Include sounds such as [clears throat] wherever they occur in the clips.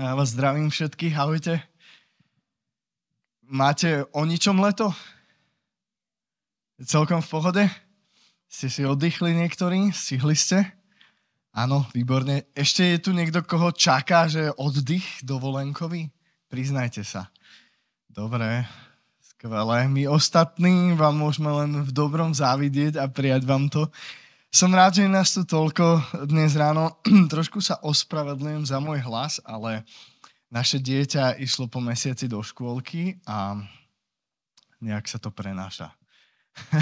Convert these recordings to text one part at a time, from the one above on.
Ja vás zdravím všetkých, ahojte. Máte o ničom leto? Celkom v pohode? Ste si oddychli niektorí? Stihli ste? Áno, výborne. Ešte je tu niekto, koho čaká, že oddych dovolenkový? Priznajte sa. Dobre, skvelé. My ostatní vám môžeme len v dobrom závidieť a prijať vám to. Som rád, že nás tu toľko dnes ráno. [clears throat] Trošku sa ospravedlňujem za môj hlas, ale naše dieťa išlo po mesiaci do škôlky a nejak sa to prenáša. [laughs]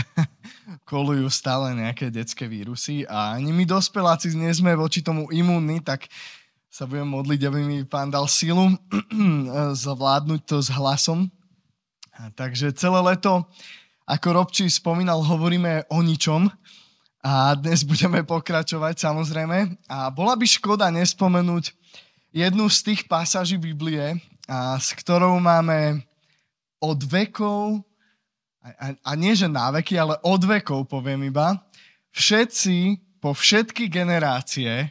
Kolujú stále nejaké detské vírusy a ani my dospeláci nie sme voči tomu imúnni, tak sa budem modliť, aby mi pán dal silu [clears throat] zvládnuť to s hlasom. Takže celé leto, ako Robči spomínal, hovoríme o ničom, a dnes budeme pokračovať samozrejme. A bola by škoda nespomenúť jednu z tých pasáží Biblie, a s ktorou máme od vekov, a, a nie že na veky, ale od vekov poviem iba, všetci po všetky generácie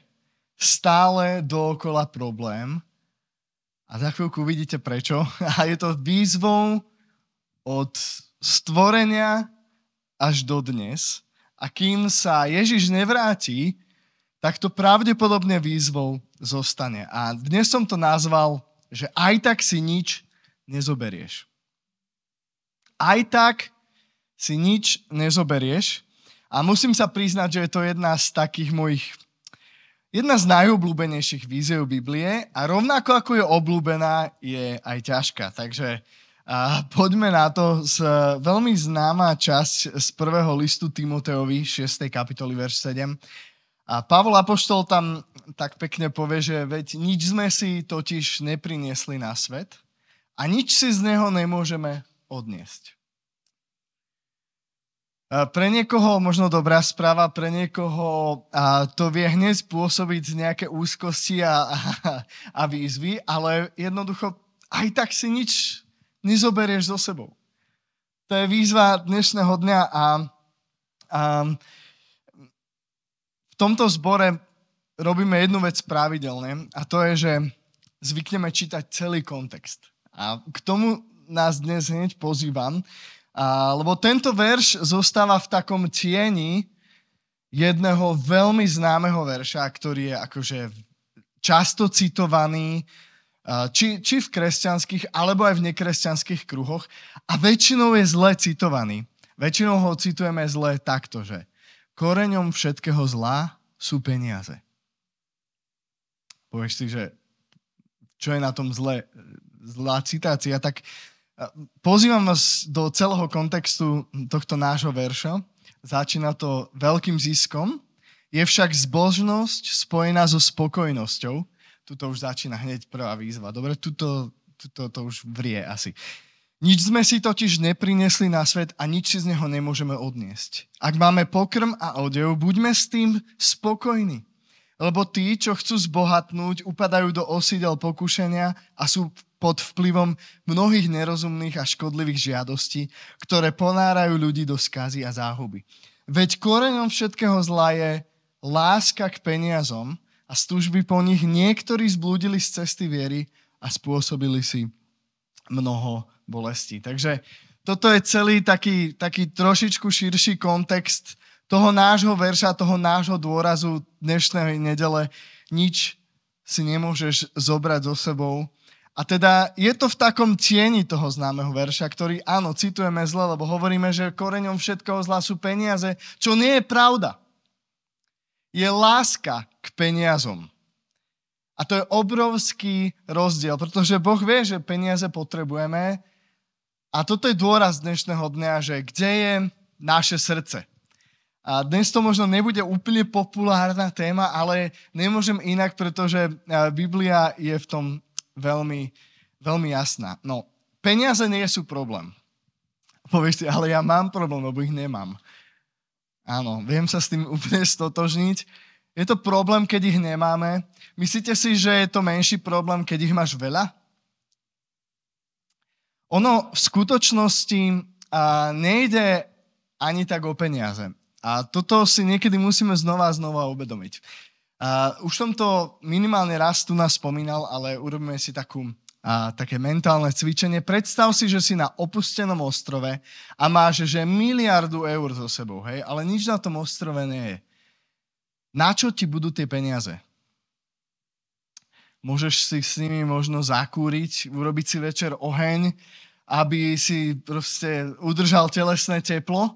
stále dookola problém. A za chvíľku vidíte prečo. [laughs] A je to výzvou od stvorenia až do dnes. A kým sa Ježiš nevráti, tak to pravdepodobne výzvou zostane. A dnes som to nazval, že aj tak si nič nezoberieš. Aj tak si nič nezoberieš. A musím sa priznať, že je to jedna z takých mojich jedna z najobľúbenejších víziev Biblie a rovnako ako je obľúbená, je aj ťažká. Takže a poďme na to. Z, veľmi známa časť z prvého listu Timoteovi, 6. kapitoly, verš 7. A Pavol Apoštol tam tak pekne povie, že veď nič sme si totiž nepriniesli na svet a nič si z neho nemôžeme odniesť. Pre niekoho možno dobrá správa, pre niekoho a to vie hneď spôsobiť nejaké úzkosti a, a, a výzvy, ale jednoducho aj tak si nič nezoberieš so sebou. To je výzva dnešného dňa a, a v tomto zbore robíme jednu vec pravidelne a to je, že zvykneme čítať celý kontext. A k tomu nás dnes hneď pozývam, a, lebo tento verš zostáva v takom tieni jedného veľmi známeho verša, ktorý je akože často citovaný, či, či v kresťanských, alebo aj v nekresťanských kruhoch a väčšinou je zle citovaný. Väčšinou ho citujeme zle takto, že koreňom všetkého zla sú peniaze. Povieš si, že čo je na tom zle, zlá citácia, tak pozývam vás do celého kontextu tohto nášho verša. Začína to veľkým ziskom, je však zbožnosť spojená so spokojnosťou, tuto už začína hneď prvá výzva. Dobre, tuto, tuto to už vrie asi. Nič sme si totiž neprinesli na svet a nič si z neho nemôžeme odniesť. Ak máme pokrm a odev, buďme s tým spokojní. Lebo tí, čo chcú zbohatnúť, upadajú do osídel pokušenia a sú pod vplyvom mnohých nerozumných a škodlivých žiadostí, ktoré ponárajú ľudí do skazy a záhuby. Veď koreňom všetkého zla je láska k peniazom, a z túžby po nich niektorí zblúdili z cesty viery a spôsobili si mnoho bolestí. Takže toto je celý taký, taký trošičku širší kontext toho nášho verša, toho nášho dôrazu dnešnej nedele. Nič si nemôžeš zobrať so sebou. A teda je to v takom tieni toho známeho verša, ktorý áno, citujeme zle, lebo hovoríme, že koreňom všetkého zla sú peniaze, čo nie je pravda je láska k peniazom. A to je obrovský rozdiel, pretože Boh vie, že peniaze potrebujeme a toto je dôraz dnešného dňa, že kde je naše srdce. A dnes to možno nebude úplne populárna téma, ale nemôžem inak, pretože Biblia je v tom veľmi, veľmi jasná. No, peniaze nie sú problém. Povieš si, ale ja mám problém, lebo ich nemám. Áno, viem sa s tým [laughs] úplne stotožniť. Je to problém, keď ich nemáme. Myslíte si, že je to menší problém, keď ich máš veľa? Ono v skutočnosti a, nejde ani tak o peniaze. A toto si niekedy musíme znova a znova uvedomiť. Už som to minimálne raz tu nás spomínal, ale urobíme si takú, a, také mentálne cvičenie. Predstav si, že si na opustenom ostrove a máš, že miliardu eur so sebou, hej, ale nič na tom ostrove nie je. Na čo ti budú tie peniaze? Môžeš si s nimi možno zakúriť, urobiť si večer oheň, aby si proste udržal telesné teplo,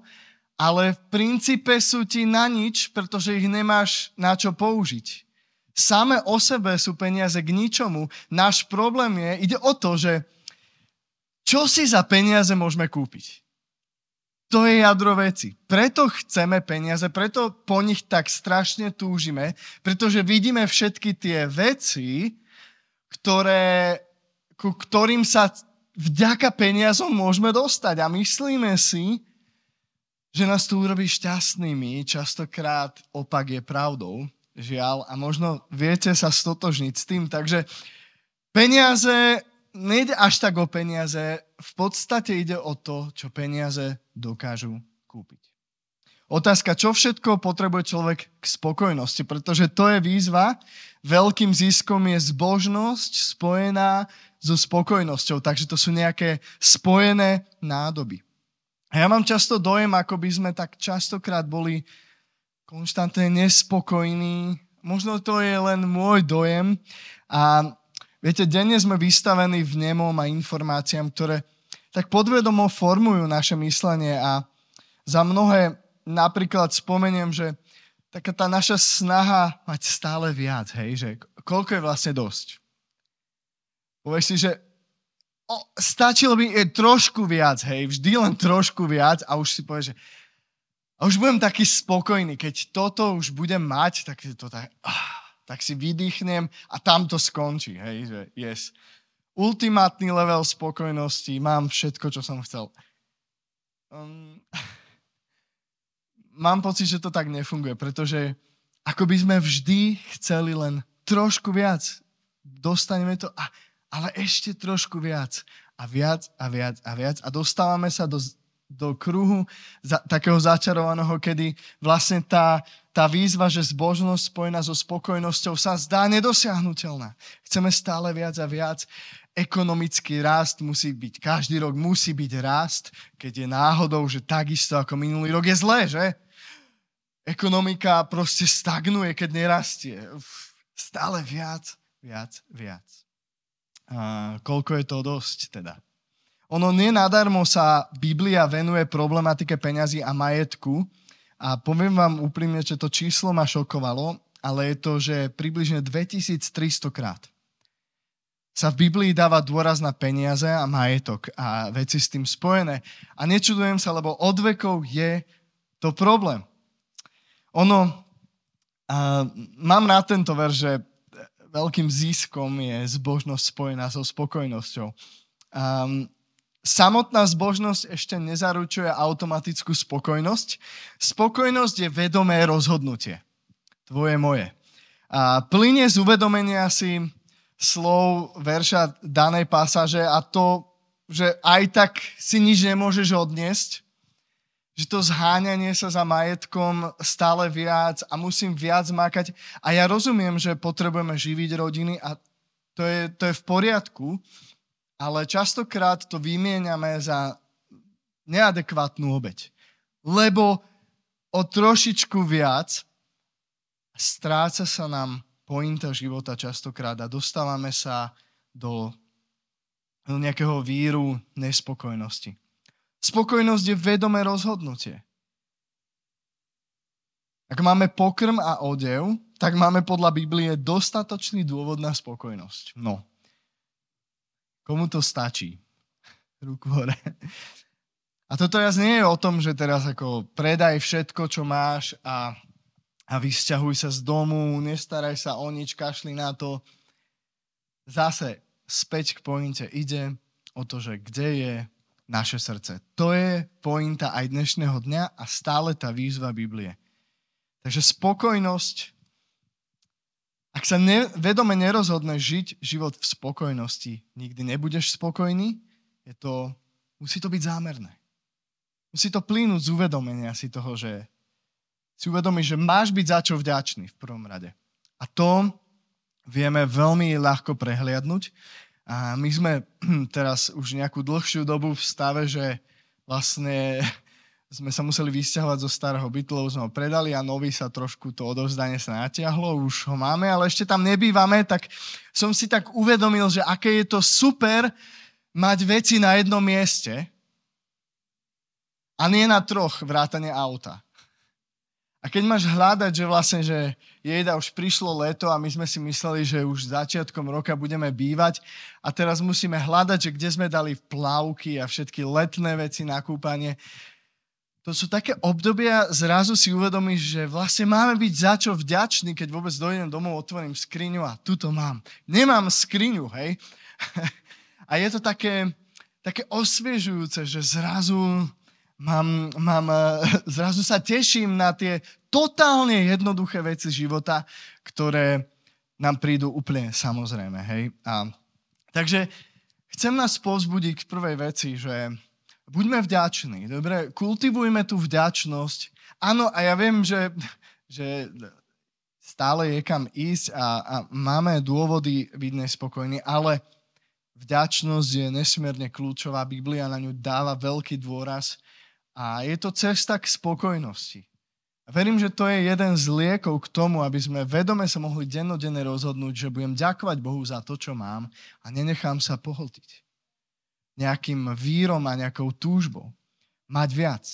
ale v princípe sú ti na nič, pretože ich nemáš na čo použiť. Same o sebe sú peniaze k ničomu. Náš problém je, ide o to, že čo si za peniaze môžeme kúpiť. To je jadro veci. Preto chceme peniaze, preto po nich tak strašne túžime, pretože vidíme všetky tie veci, ktoré, ku ktorým sa vďaka peniazom môžeme dostať. A myslíme si, že nás to urobí šťastnými. Častokrát opak je pravdou, žiaľ. A možno viete sa stotožniť s tým. Takže peniaze, nejde až tak o peniaze, v podstate ide o to, čo peniaze dokážu kúpiť. Otázka, čo všetko potrebuje človek k spokojnosti, pretože to je výzva. Veľkým ziskom je zbožnosť spojená so spokojnosťou, takže to sú nejaké spojené nádoby. A ja mám často dojem, ako by sme tak častokrát boli konštantne nespokojní. Možno to je len môj dojem. A viete, denne sme vystavení v nemom a informáciám, ktoré tak podvedomo formujú naše myslenie a za mnohé napríklad spomeniem, že taká tá naša snaha mať stále viac, hej, že koľko je vlastne dosť. Povieš si, že o, stačilo by je trošku viac, hej, vždy len trošku viac a už si povieš, že a už budem taký spokojný, keď toto už budem mať, tak, to tak, ah, tak si vydýchnem a tam to skončí, hej, že yes. Ultimátny level spokojnosti, mám všetko, čo som chcel. Um, [laughs] mám pocit, že to tak nefunguje, pretože ako by sme vždy chceli len trošku viac. Dostaneme to a ale ešte trošku viac a viac a viac a viac a dostávame sa do, do kruhu za, takého začarovaného, kedy vlastne tá, tá výzva, že zbožnosť spojená so spokojnosťou sa zdá nedosiahnutelná. Chceme stále viac a viac. Ekonomický rast musí byť, každý rok musí byť rast, keď je náhodou, že takisto ako minulý rok je zlé, že? Ekonomika proste stagnuje, keď nerastie. Uf, stále viac, viac, viac. A koľko je to dosť teda? Ono nenadarmo sa Biblia venuje problematike peňazí a majetku a poviem vám úprimne, že to číslo ma šokovalo, ale je to, že približne 2300 krát sa v Biblii dáva dôraz na peniaze a majetok a veci s tým spojené. A nečudujem sa, lebo od vekov je to problém. Ono, uh, mám na tento ver, že veľkým ziskom je zbožnosť spojená so spokojnosťou. Um, samotná zbožnosť ešte nezaručuje automatickú spokojnosť. Spokojnosť je vedomé rozhodnutie. Tvoje, moje. A plyne z uvedomenia si slov verša danej pasáže a to, že aj tak si nič nemôžeš odniesť, že to zháňanie sa za majetkom stále viac a musím viac mákať. A ja rozumiem, že potrebujeme živiť rodiny a to je, to je v poriadku, ale častokrát to vymieňame za neadekvátnu obeď. Lebo o trošičku viac stráca sa nám pointa života častokrát a dostávame sa do, do nejakého víru nespokojnosti. Spokojnosť je vedomé rozhodnutie. Ak máme pokrm a odev, tak máme podľa Biblie dostatočný dôvod na spokojnosť. No. Komu to stačí? Ruku hore. A toto jas nie je o tom, že teraz ako predaj všetko, čo máš a, a vysťahuj sa z domu, nestaraj sa o nič, kašli na to. Zase späť k pointe ide o to, že kde je naše srdce. To je pointa aj dnešného dňa a stále tá výzva Biblie. Takže spokojnosť, ak sa ne, vedome nerozhodneš žiť život v spokojnosti, nikdy nebudeš spokojný, je to, musí to byť zámerné. Musí to plínuť z uvedomenia si toho, že si uvedomíš, že máš byť za čo vďačný v prvom rade. A to vieme veľmi ľahko prehliadnúť. A my sme [clears throat] teraz už nejakú dlhšiu dobu v stave, že vlastne sme sa museli vysťahovať zo starého lebo sme ho predali a nový sa trošku to odovzdanie sa natiahlo, už ho máme, ale ešte tam nebývame, tak som si tak uvedomil, že aké je to super mať veci na jednom mieste a nie na troch vrátane auta. A keď máš hľadať, že vlastne, že jeda už prišlo leto a my sme si mysleli, že už začiatkom roka budeme bývať a teraz musíme hľadať, že kde sme dali plavky a všetky letné veci na kúpanie, to sú také obdobia, zrazu si uvedomíš, že vlastne máme byť za čo vďační, keď vôbec dojdem domov, otvorím skriňu a tuto mám. Nemám skriňu, hej? [laughs] A je to také, také osviežujúce, že zrazu mám, mám, [laughs] zrazu sa teším na tie totálne jednoduché veci života, ktoré nám prídu úplne samozrejme, hej? A, takže chcem nás povzbudiť k prvej veci, že buďme vďační, dobre? Kultivujme tú vďačnosť. Áno, a ja viem, že, že stále je kam ísť a, a máme dôvody byť nespokojní, ale vďačnosť je nesmierne kľúčová. Biblia na ňu dáva veľký dôraz a je to cesta k spokojnosti. Verím, že to je jeden z liekov k tomu, aby sme vedome sa mohli dennodenne rozhodnúť, že budem ďakovať Bohu za to, čo mám a nenechám sa pohltiť nejakým vírom a nejakou túžbou. Mať viac.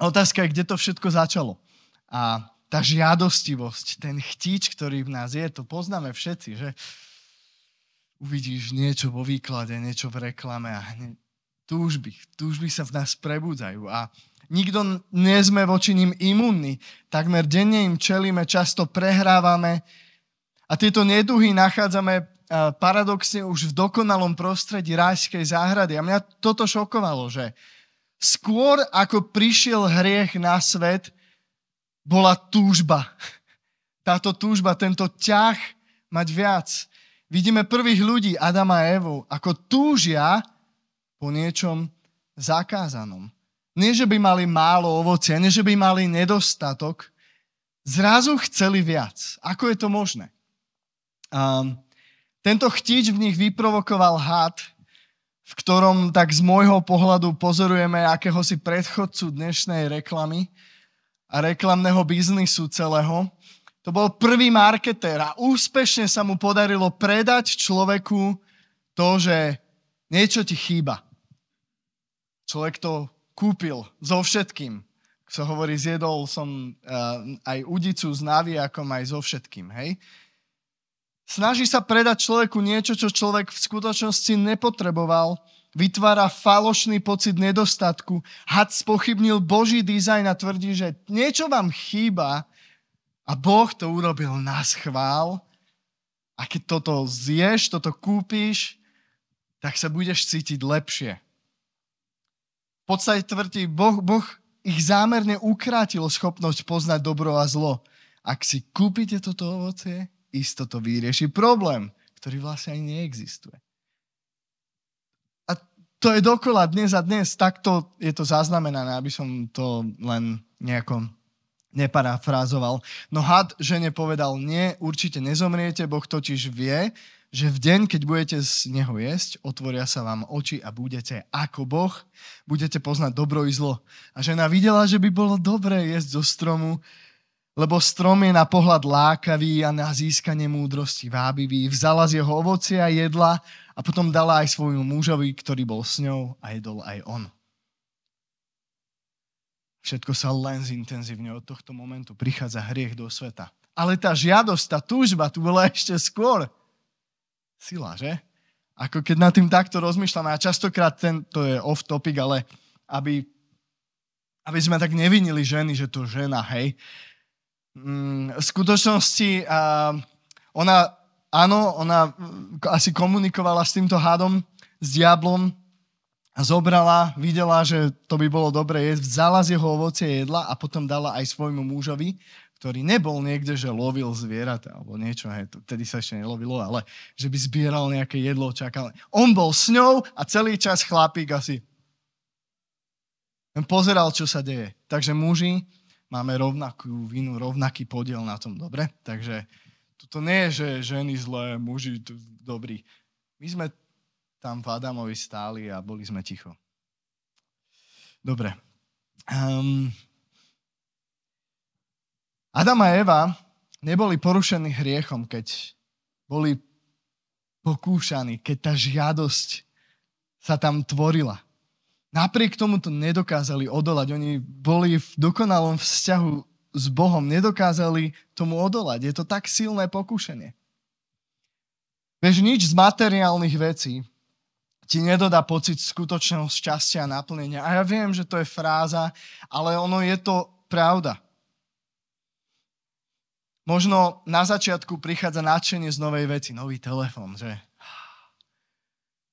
Otázka je, kde to všetko začalo. A tá žiadostivosť, ten chtíč, ktorý v nás je, to poznáme všetci, že uvidíš niečo vo výklade, niečo v reklame a hneď túžby, túžby sa v nás prebudzajú a nikto nie sme voči ním imunní. Takmer denne im čelíme, často prehrávame a tieto neduhy nachádzame paradoxne už v dokonalom prostredí rajskej záhrady. A mňa toto šokovalo, že skôr ako prišiel hriech na svet, bola túžba. Táto túžba, tento ťah mať viac. Vidíme prvých ľudí, Adama a Evu, ako túžia po niečom zakázanom. Nie, že by mali málo ovocia, nie, že by mali nedostatok, zrazu chceli viac. Ako je to možné? Um, tento chtič v nich vyprovokoval had, v ktorom tak z môjho pohľadu pozorujeme akéhosi predchodcu dnešnej reklamy a reklamného biznisu celého. To bol prvý marketér a úspešne sa mu podarilo predať človeku to, že niečo ti chýba. Človek to kúpil so všetkým. Sa hovorí, zjedol som uh, aj udicu s naviakom, aj so všetkým. Hej? Snaží sa predať človeku niečo, čo človek v skutočnosti nepotreboval. Vytvára falošný pocit nedostatku. Had spochybnil Boží dizajn a tvrdí, že niečo vám chýba a Boh to urobil na schvál. A keď toto zješ, toto kúpiš, tak sa budeš cítiť lepšie. V podstate tvrdí, boh, boh ich zámerne ukrátil schopnosť poznať dobro a zlo. Ak si kúpite toto ovocie, isto to vyrieši problém, ktorý vlastne ani neexistuje. A to je dokola dnes a dnes, takto je to zaznamenané, aby som to len nejako neparafrázoval. No had žene povedal, nie, určite nezomriete, Boh totiž vie, že v deň, keď budete z neho jesť, otvoria sa vám oči a budete ako Boh, budete poznať dobro i zlo. A žena videla, že by bolo dobré jesť zo stromu, lebo strom je na pohľad lákavý a na získanie múdrosti vábivý. Vzala z jeho ovocie a jedla a potom dala aj svojmu mužovi, ktorý bol s ňou a jedol aj on. Všetko sa len zintenzívne od tohto momentu. Prichádza hriech do sveta. Ale tá žiadosť, tá túžba tu bola ešte skôr. Sila, že? Ako keď nad tým takto rozmýšľame a častokrát ten, to je off topic, ale aby, aby sme tak nevinili ženy, že to žena, hej, v skutočnosti ona, áno, ona asi komunikovala s týmto hádom, s diablom zobrala, videla, že to by bolo dobre jesť, vzala z jeho ovocie jedla a potom dala aj svojmu mužovi, ktorý nebol niekde, že lovil zvieratá alebo niečo, hej, vtedy sa ešte nelovilo, ale že by zbieral nejaké jedlo, čakal. On bol s ňou a celý čas chlapík asi pozeral, čo sa deje. Takže muži, máme rovnakú vinu, rovnaký podiel na tom, dobre? Takže to nie je, že ženy zlé, muži dobrí. My sme tam v Adamovi stáli a boli sme ticho. Dobre. Um, Adam a Eva neboli porušení hriechom, keď boli pokúšaní, keď tá žiadosť sa tam tvorila. Napriek tomu to nedokázali odolať. Oni boli v dokonalom vzťahu s Bohom, nedokázali tomu odolať. Je to tak silné pokúšanie. Vieš, nič z materiálnych vecí ti nedodá pocit skutočného šťastia a naplnenia. A ja viem, že to je fráza, ale ono je to pravda. Možno na začiatku prichádza nadšenie z novej veci, nový telefón, že?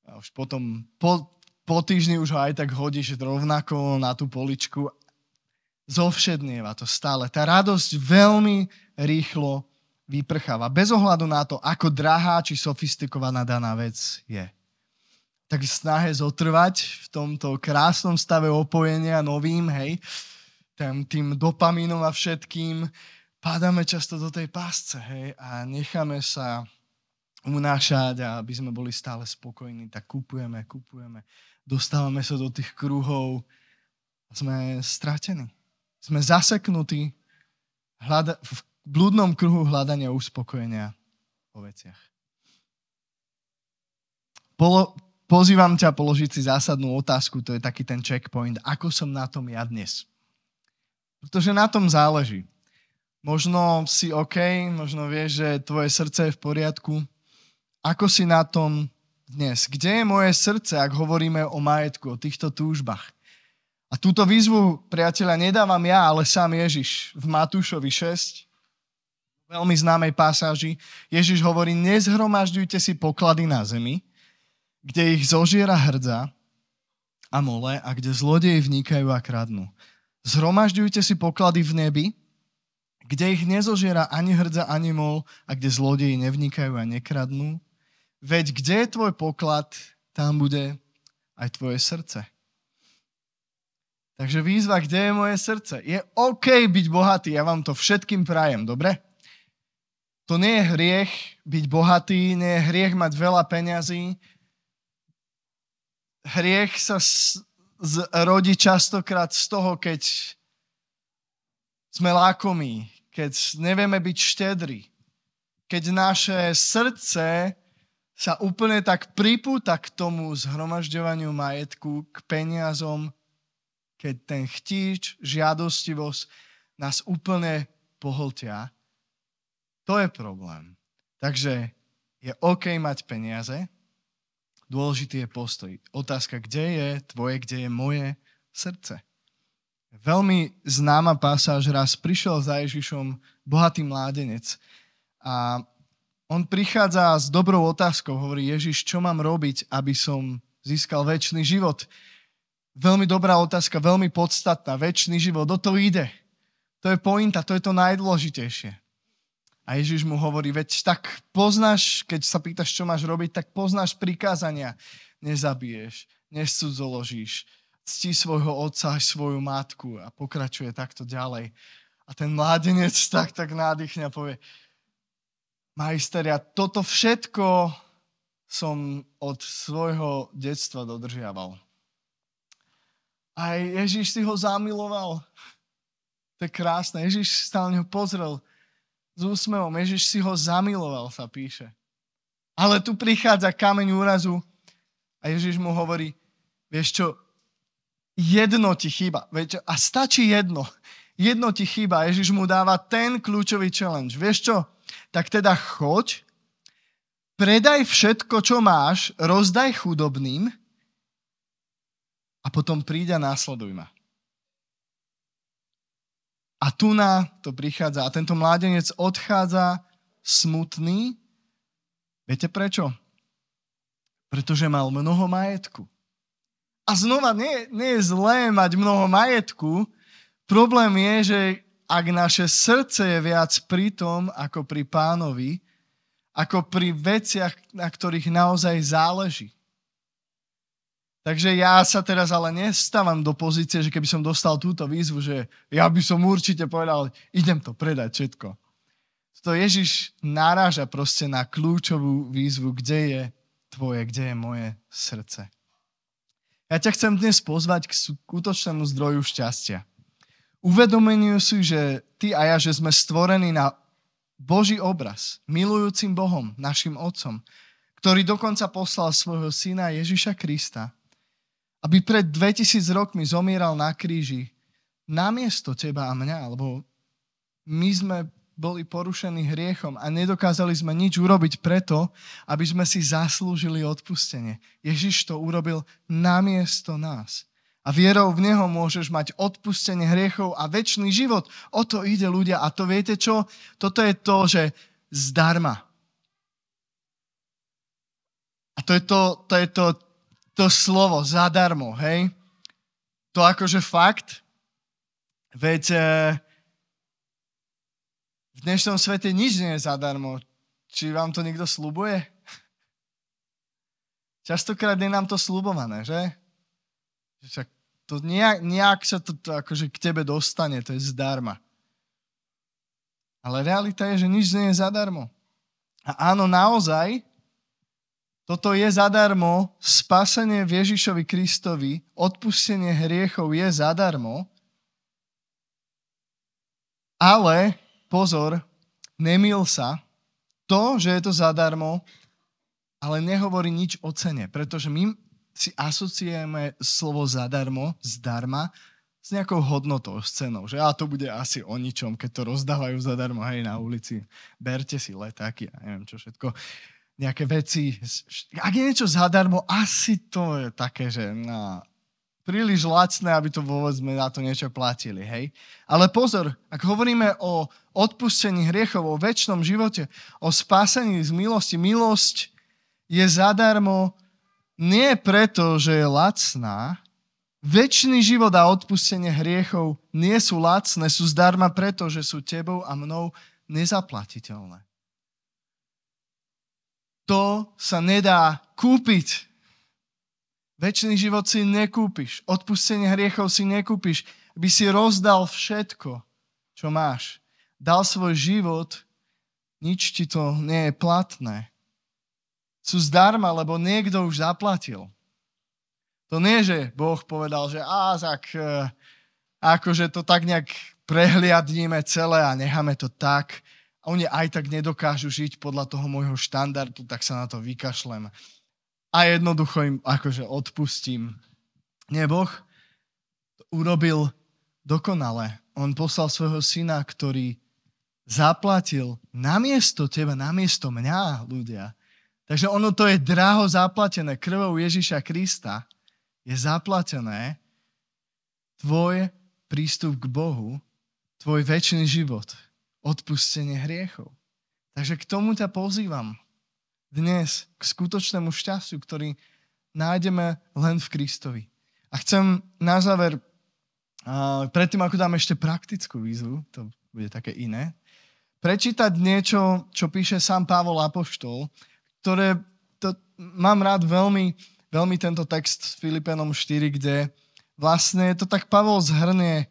A už potom po, po týždni už ho aj tak hodíš rovnako na tú poličku. Zovšednieva to stále. Tá radosť veľmi rýchlo vyprcháva. Bez ohľadu na to, ako drahá či sofistikovaná daná vec je. Tak snahe zotrvať v tomto krásnom stave opojenia novým, hej, tým, tým dopamínom a všetkým, padáme často do tej pásce, hej, a necháme sa unášať a aby sme boli stále spokojní, tak kupujeme, kupujeme, dostávame sa do tých kruhov a sme stratení. Sme zaseknutí v blúdnom kruhu hľadania uspokojenia o veciach. Pozývam ťa položiť si zásadnú otázku, to je taký ten checkpoint, ako som na tom ja dnes. Pretože na tom záleží. Možno si OK, možno vieš, že tvoje srdce je v poriadku. Ako si na tom dnes? Kde je moje srdce, ak hovoríme o majetku, o týchto túžbách? A túto výzvu, priateľa, nedávam ja, ale sám Ježiš v Matúšovi 6, veľmi známej pasáži. Ježiš hovorí, nezhromažďujte si poklady na zemi, kde ich zožiera hrdza a mole a kde zlodeji vnikajú a kradnú. Zhromažďujte si poklady v nebi, kde ich nezožiera ani hrdza, ani mol a kde zlodeji nevnikajú a nekradnú. Veď kde je tvoj poklad, tam bude aj tvoje srdce. Takže výzva, kde je moje srdce? Je OK byť bohatý, ja vám to všetkým prajem, dobre? To nie je hriech byť bohatý, nie je hriech mať veľa peňazí. Hriech sa rodí častokrát z toho, keď sme lákomí, keď nevieme byť štedrí, keď naše srdce sa úplne tak pripúta k tomu zhromažďovaniu majetku, k peniazom, keď ten chtíč, žiadostivosť nás úplne pohltia, to je problém. Takže je OK mať peniaze, dôležitý je postoj. Otázka, kde je tvoje, kde je moje srdce. Veľmi známa pasáž, raz prišiel za Ježišom bohatý mládenec a on prichádza s dobrou otázkou, hovorí Ježiš, čo mám robiť, aby som získal väčší život. Veľmi dobrá otázka, veľmi podstatná. Väčší život, o to ide. To je pointa, to je to najdôležitejšie. A Ježiš mu hovorí, veď tak poznáš, keď sa pýtaš, čo máš robiť, tak poznáš prikázania. Nezabiješ, nescudzoložíš, ctí svojho otca aj svoju matku a pokračuje takto ďalej. A ten mládenec [laughs] tak, tak nádychne a povie, majster, ja toto všetko som od svojho detstva dodržiaval. A Ježiš si ho zamiloval. To je krásne. Ježiš sa na neho pozrel s úsmevom. Ježiš si ho zamiloval, sa píše. Ale tu prichádza kameň úrazu a Ježiš mu hovorí, vieš čo, jedno ti chýba. A stačí jedno. Jedno ti chýba. Ježiš mu dáva ten kľúčový challenge. Vieš čo? Tak teda choď, predaj všetko, čo máš, rozdaj chudobným a potom príď a následuj ma. A tu na to prichádza. A tento mládenec odchádza smutný. Viete prečo? Pretože mal mnoho majetku. A znova, nie, nie je zlé mať mnoho majetku. Problém je, že ak naše srdce je viac pri tom, ako pri pánovi, ako pri veciach, na ktorých naozaj záleží. Takže ja sa teraz ale nestávam do pozície, že keby som dostal túto výzvu, že ja by som určite povedal, idem to predať všetko. To Ježiš naráža proste na kľúčovú výzvu, kde je tvoje, kde je moje srdce. Ja ťa chcem dnes pozvať k skutočnému zdroju šťastia. Uvedomeniu si, že ty a ja, že sme stvorení na Boží obraz, milujúcim Bohom, našim Otcom, ktorý dokonca poslal svojho syna Ježiša Krista, aby pred 2000 rokmi zomieral na kríži namiesto teba a mňa, lebo my sme boli porušení hriechom a nedokázali sme nič urobiť preto, aby sme si zaslúžili odpustenie. Ježiš to urobil namiesto nás. A vierou v Neho môžeš mať odpustenie hriechov a väčší život. O to ide ľudia. A to viete čo? Toto je to, že zdarma. A to je to, to, je to, to slovo zadarmo, hej? To akože fakt, veď e, v dnešnom svete nič nie je zadarmo. Či vám to niekto slubuje? [laughs] Častokrát je nám to slubované, že? Však to nejak, nejak sa to, to akože k tebe dostane, to je zdarma. Ale realita je, že nič nie je zadarmo. A áno, naozaj, toto je zadarmo, spasenie v Ježišovi Kristovi, odpustenie hriechov je zadarmo, ale pozor, nemil sa, to, že je to zadarmo, ale nehovorí nič o cene, pretože my si asociujeme slovo zadarmo, zdarma, s nejakou hodnotou, s cenou, že a to bude asi o ničom, keď to rozdávajú zadarmo hej na ulici. Berte si letáky a neviem čo všetko. Nejaké veci. Ak je niečo zadarmo, asi to je také, že no, príliš lacné, aby to vôbec sme na to niečo platili, hej. Ale pozor, ak hovoríme o odpustení hriechov, o väčšnom živote, o spásení z milosti, milosť je zadarmo nie preto, že je lacná, väčší život a odpustenie hriechov nie sú lacné, sú zdarma preto, že sú tebou a mnou nezaplatiteľné. To sa nedá kúpiť. Väčší život si nekúpiš. Odpustenie hriechov si nekúpiš. By si rozdal všetko, čo máš. Dal svoj život, nič ti to nie je platné sú zdarma, lebo niekto už zaplatil. To nie, že Boh povedal, že á, tak e, akože to tak nejak prehliadníme celé a necháme to tak. A oni aj tak nedokážu žiť podľa toho môjho štandardu, tak sa na to vykašlem. A jednoducho im akože odpustím. Nie, Boh to urobil dokonale. On poslal svojho syna, ktorý zaplatil namiesto teba, namiesto mňa, ľudia, Takže ono to je draho zaplatené krvou Ježiša Krista. Je zaplatené tvoj prístup k Bohu, tvoj väčší život, odpustenie hriechov. Takže k tomu ťa pozývam dnes k skutočnému šťastiu, ktorý nájdeme len v Kristovi. A chcem na záver, predtým ako dám ešte praktickú výzvu, to bude také iné, prečítať niečo, čo píše sám Pavol Apoštol, ktoré to, mám rád veľmi, veľmi tento text s Filipenom 4, kde vlastne to tak Pavol zhrnie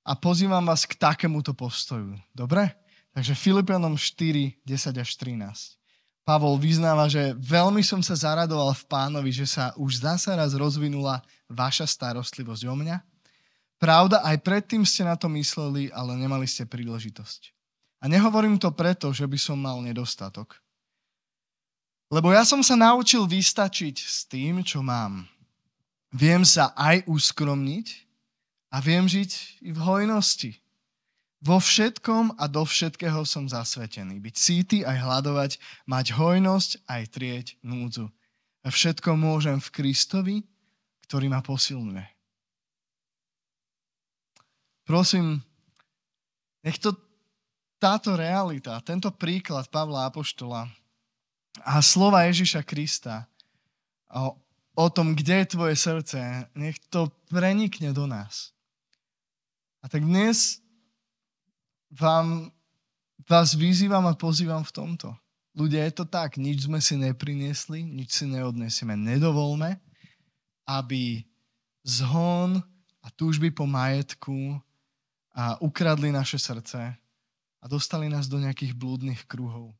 a pozývam vás k takémuto postoju. Dobre? Takže Filipenom 4, 10 až 13. Pavol vyznáva, že veľmi som sa zaradoval v pánovi, že sa už zasa raz rozvinula vaša starostlivosť o mňa. Pravda, aj predtým ste na to mysleli, ale nemali ste príležitosť. A nehovorím to preto, že by som mal nedostatok. Lebo ja som sa naučil vystačiť s tým, čo mám. Viem sa aj uskromniť a viem žiť i v hojnosti. Vo všetkom a do všetkého som zasvetený. Byť síty aj hľadovať, mať hojnosť aj trieť núdzu. A všetko môžem v Kristovi, ktorý ma posilňuje. Prosím, nech to táto realita, tento príklad Pavla Apoštola a slova Ježiša Krista o, o tom, kde je tvoje srdce, nech to prenikne do nás. A tak dnes vám, vás vyzývam a pozývam v tomto. Ľudia, je to tak, nič sme si nepriniesli, nič si neodnesieme. Nedovolme, aby zhon a túžby po majetku a ukradli naše srdce a dostali nás do nejakých blúdnych kruhov.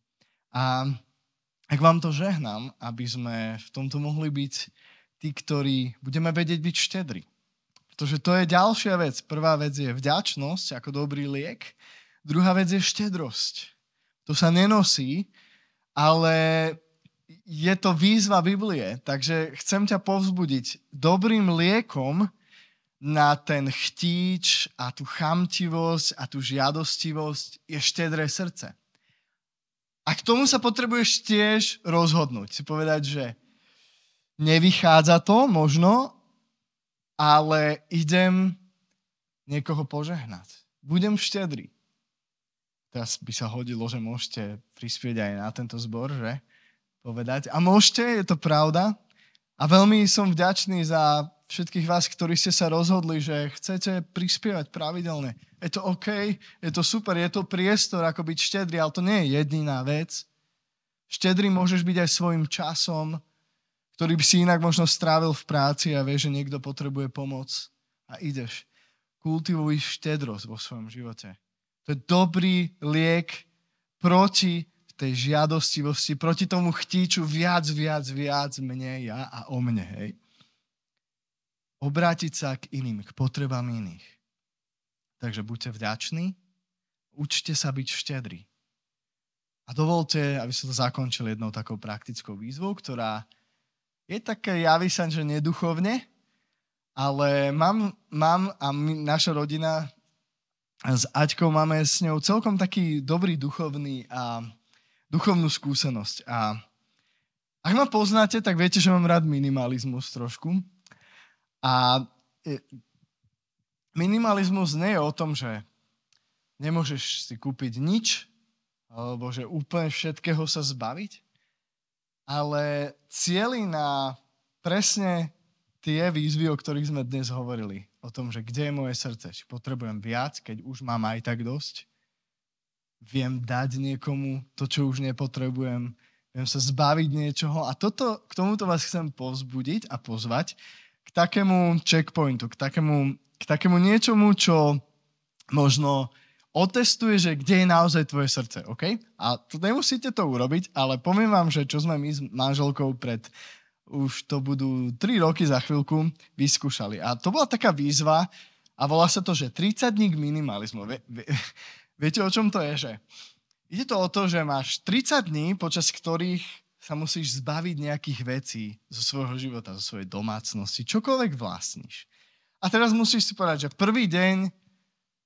A ak vám to žehnám, aby sme v tomto mohli byť tí, ktorí budeme vedieť byť štedri. Pretože to je ďalšia vec. Prvá vec je vďačnosť ako dobrý liek. Druhá vec je štedrosť. To sa nenosí, ale je to výzva Biblie. Takže chcem ťa povzbudiť. Dobrým liekom na ten chtíč a tú chamtivosť a tú žiadostivosť je štedré srdce. A k tomu sa potrebuješ tiež rozhodnúť. Si povedať, že nevychádza to možno, ale idem niekoho požehnať. Budem štedrý. Teraz by sa hodilo, že môžete prispieť aj na tento zbor, že? Povedať. A môžete, je to pravda. A veľmi som vďačný za všetkých vás, ktorí ste sa rozhodli, že chcete prispievať pravidelne. Je to OK, je to super, je to priestor, ako byť štedrý, ale to nie je jediná vec. Štedrý môžeš byť aj svojim časom, ktorý by si inak možno strávil v práci a vieš, že niekto potrebuje pomoc a ideš. Kultivuj štedrosť vo svojom živote. To je dobrý liek proti tej žiadostivosti, proti tomu chtíču viac, viac, viac, mne, ja a o mne, hej obrátiť sa k iným, k potrebám iných. Takže buďte vďační, učte sa byť štedrí. A dovolte, aby som to zakončil jednou takou praktickou výzvou, ktorá je také, javí sa, že neduchovne, ale mám, mám a my, naša rodina s Aťkou máme s ňou celkom taký dobrý duchovný a duchovnú skúsenosť. A ak ma poznáte, tak viete, že mám rád minimalizmus trošku. A e, minimalizmus nie je o tom, že nemôžeš si kúpiť nič, alebo že úplne všetkého sa zbaviť, ale cieli na presne tie výzvy, o ktorých sme dnes hovorili. O tom, že kde je moje srdce, či potrebujem viac, keď už mám aj tak dosť. Viem dať niekomu to, čo už nepotrebujem. Viem sa zbaviť niečoho. A toto, k tomuto vás chcem povzbudiť a pozvať, takému checkpointu, k takému, k takému niečomu, čo možno otestuje, že kde je naozaj tvoje srdce, OK? A to nemusíte to urobiť, ale poviem vám, že čo sme my s manželkou pred už to budú 3 roky za chvíľku vyskúšali. A to bola taká výzva a volá sa to, že 30 dní k minimalizmu. Vie, vie, viete, o čom to je? Že ide to o to, že máš 30 dní, počas ktorých sa musíš zbaviť nejakých vecí zo svojho života, zo svojej domácnosti, čokoľvek vlastníš. A teraz musíš si povedať, že prvý deň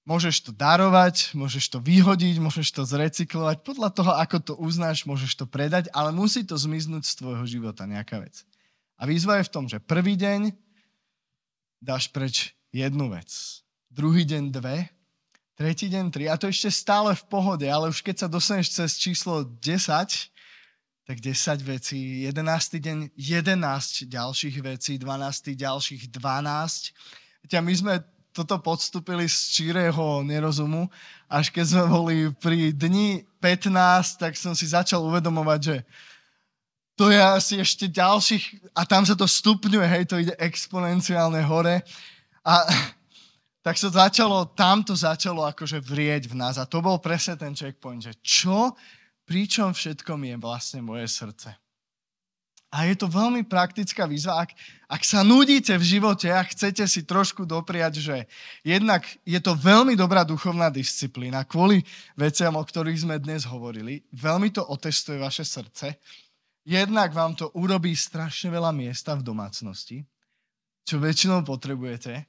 môžeš to darovať, môžeš to vyhodiť, môžeš to zrecyklovať. Podľa toho, ako to uznáš, môžeš to predať, ale musí to zmiznúť z tvojho života nejaká vec. A výzva je v tom, že prvý deň dáš preč jednu vec, druhý deň dve, tretí deň tri a to ešte stále v pohode, ale už keď sa dostaneš cez číslo 10, tak 10 vecí, 11. deň 11 ďalších vecí, 12. ďalších 12. A my sme toto podstúpili z číreho nerozumu, až keď sme boli pri dni 15, tak som si začal uvedomovať, že to je asi ešte ďalších, a tam sa to stupňuje, hej, to ide exponenciálne hore. A [laughs] tak sa začalo, tam to začalo akože vrieť v nás. A to bol presne ten checkpoint, že čo pričom všetkom je vlastne moje srdce. A je to veľmi praktická výzva. Ak, ak sa nudíte v živote a chcete si trošku dopriať, že jednak je to veľmi dobrá duchovná disciplína kvôli veciam, o ktorých sme dnes hovorili, veľmi to otestuje vaše srdce, jednak vám to urobí strašne veľa miesta v domácnosti, čo väčšinou potrebujete,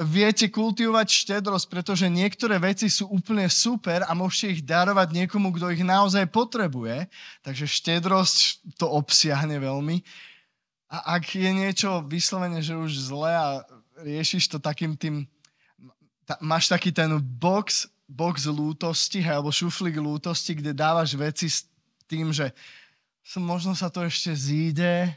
viete kultivovať štedrosť, pretože niektoré veci sú úplne super a môžete ich darovať niekomu, kto ich naozaj potrebuje. Takže štedrosť to obsiahne veľmi. A ak je niečo vyslovene, že už zle a riešiš to takým tým, máš taký ten box, box lútosti, alebo šuflík lútosti, kde dávaš veci s tým, že možno sa to ešte zíde,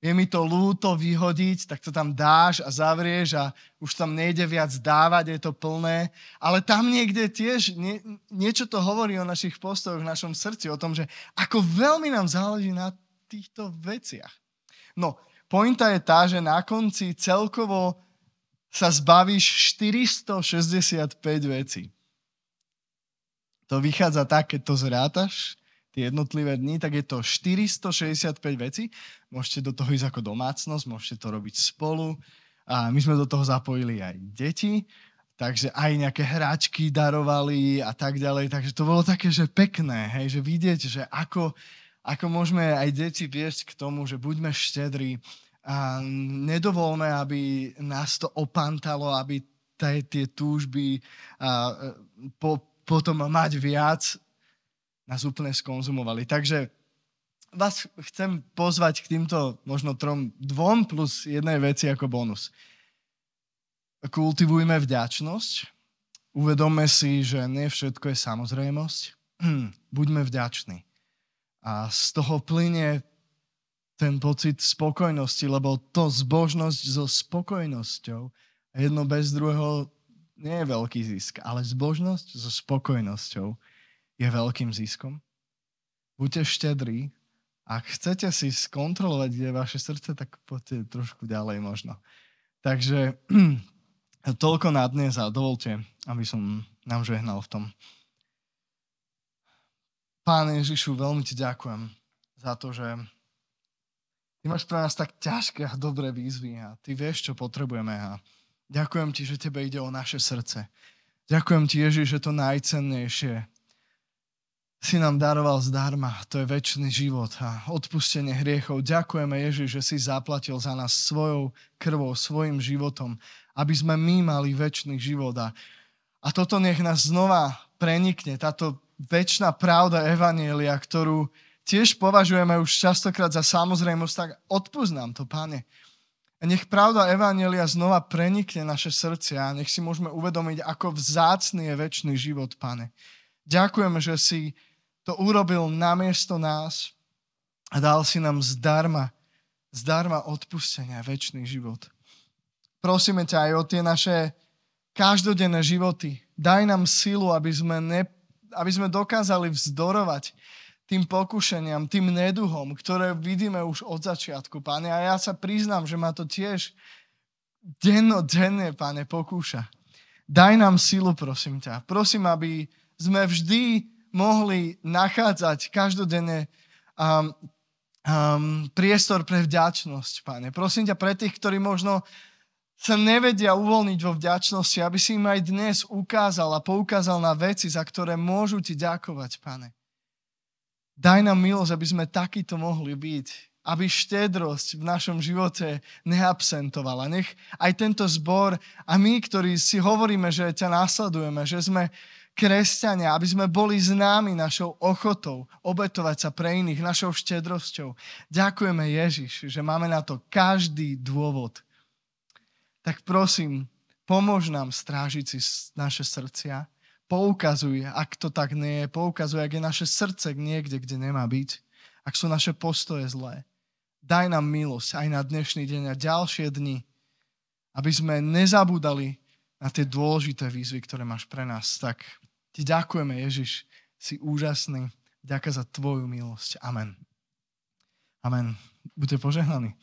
je mi to lúto vyhodiť, tak to tam dáš a zavrieš a už tam nejde viac dávať, je to plné. Ale tam niekde tiež nie, niečo to hovorí o našich postojoch, v našom srdci, o tom, že ako veľmi nám záleží na týchto veciach. No, pointa je tá, že na konci celkovo sa zbavíš 465 vecí. to vychádza tak, keď to zrátaš, tie jednotlivé dni, tak je to 465 vecí. Môžete do toho ísť ako domácnosť, môžete to robiť spolu. A my sme do toho zapojili aj deti, takže aj nejaké hráčky darovali a tak ďalej. Takže to bolo také, že pekné, hej, že vidieť, že ako, ako môžeme aj deti viesť k tomu, že buďme štedrí a nedovolme, aby nás to opantalo, aby tie túžby a po, potom mať viac, nás úplne skonzumovali. Takže vás chcem pozvať k týmto možno trom, dvom plus jednej veci ako bonus. Kultivujme vďačnosť, uvedomme si, že nie všetko je samozrejmosť. Buďme vďační. A z toho plyne ten pocit spokojnosti, lebo to zbožnosť so spokojnosťou jedno bez druhého nie je veľký zisk, ale zbožnosť so spokojnosťou je veľkým ziskom. Buďte štedrí. Ak chcete si skontrolovať, kde je vaše srdce, tak poďte trošku ďalej možno. Takže [clears throat] toľko na dnes a dovolte, aby som nám žehnal v tom. Pán Ježišu, veľmi ti ďakujem za to, že ty máš pre nás tak ťažké a dobré výzvy a ty vieš, čo potrebujeme a Ďakujem ti, že tebe ide o naše srdce. Ďakujem ti, Ježiš, že to najcennejšie si nám daroval zdarma. To je väčší život a odpustenie hriechov. Ďakujeme, Ježiš, že si zaplatil za nás svojou krvou, svojim životom, aby sme my mali väčší život. A, a toto nech nás znova prenikne, táto väčšiná pravda Evanielia, ktorú tiež považujeme už častokrát za samozrejmosť, tak odpúsť nám to, Pane. A nech pravda Evangelia znova prenikne naše srdcia a nech si môžeme uvedomiť, ako vzácný je väčší život, Pane. Ďakujeme, že si to urobil namiesto nás a dal si nám zdarma, zdarma odpustenia, väčší život. Prosíme ťa aj o tie naše každodenné životy. Daj nám silu, aby sme, ne, aby sme dokázali vzdorovať tým pokušeniam, tým neduhom, ktoré vidíme už od začiatku, Pane. A ja sa priznám, že ma to tiež denne, Pane, pokúša. Daj nám silu, prosím ťa. Prosím, aby sme vždy mohli nachádzať každodenne um, um, priestor pre vďačnosť, Pane. Prosím ťa pre tých, ktorí možno sa nevedia uvoľniť vo vďačnosti, aby si im aj dnes ukázal a poukázal na veci, za ktoré môžu ti ďakovať, Pane. Daj nám milosť, aby sme takýto mohli byť. Aby štedrosť v našom živote neabsentovala. Nech aj tento zbor a my, ktorí si hovoríme, že ťa následujeme, že sme kresťania, aby sme boli známi našou ochotou obetovať sa pre iných, našou štedrosťou. Ďakujeme Ježiš, že máme na to každý dôvod. Tak prosím, pomôž nám strážiť si naše srdcia, poukazuje, ak to tak nie je, poukazuje, ak je naše srdce niekde, kde nemá byť, ak sú naše postoje zlé. Daj nám milosť aj na dnešný deň a ďalšie dni, aby sme nezabúdali na tie dôležité výzvy, ktoré máš pre nás. Tak ti ďakujeme, Ježiš, si úžasný. Ďakujem za tvoju milosť. Amen. Amen. Buďte požehnaní.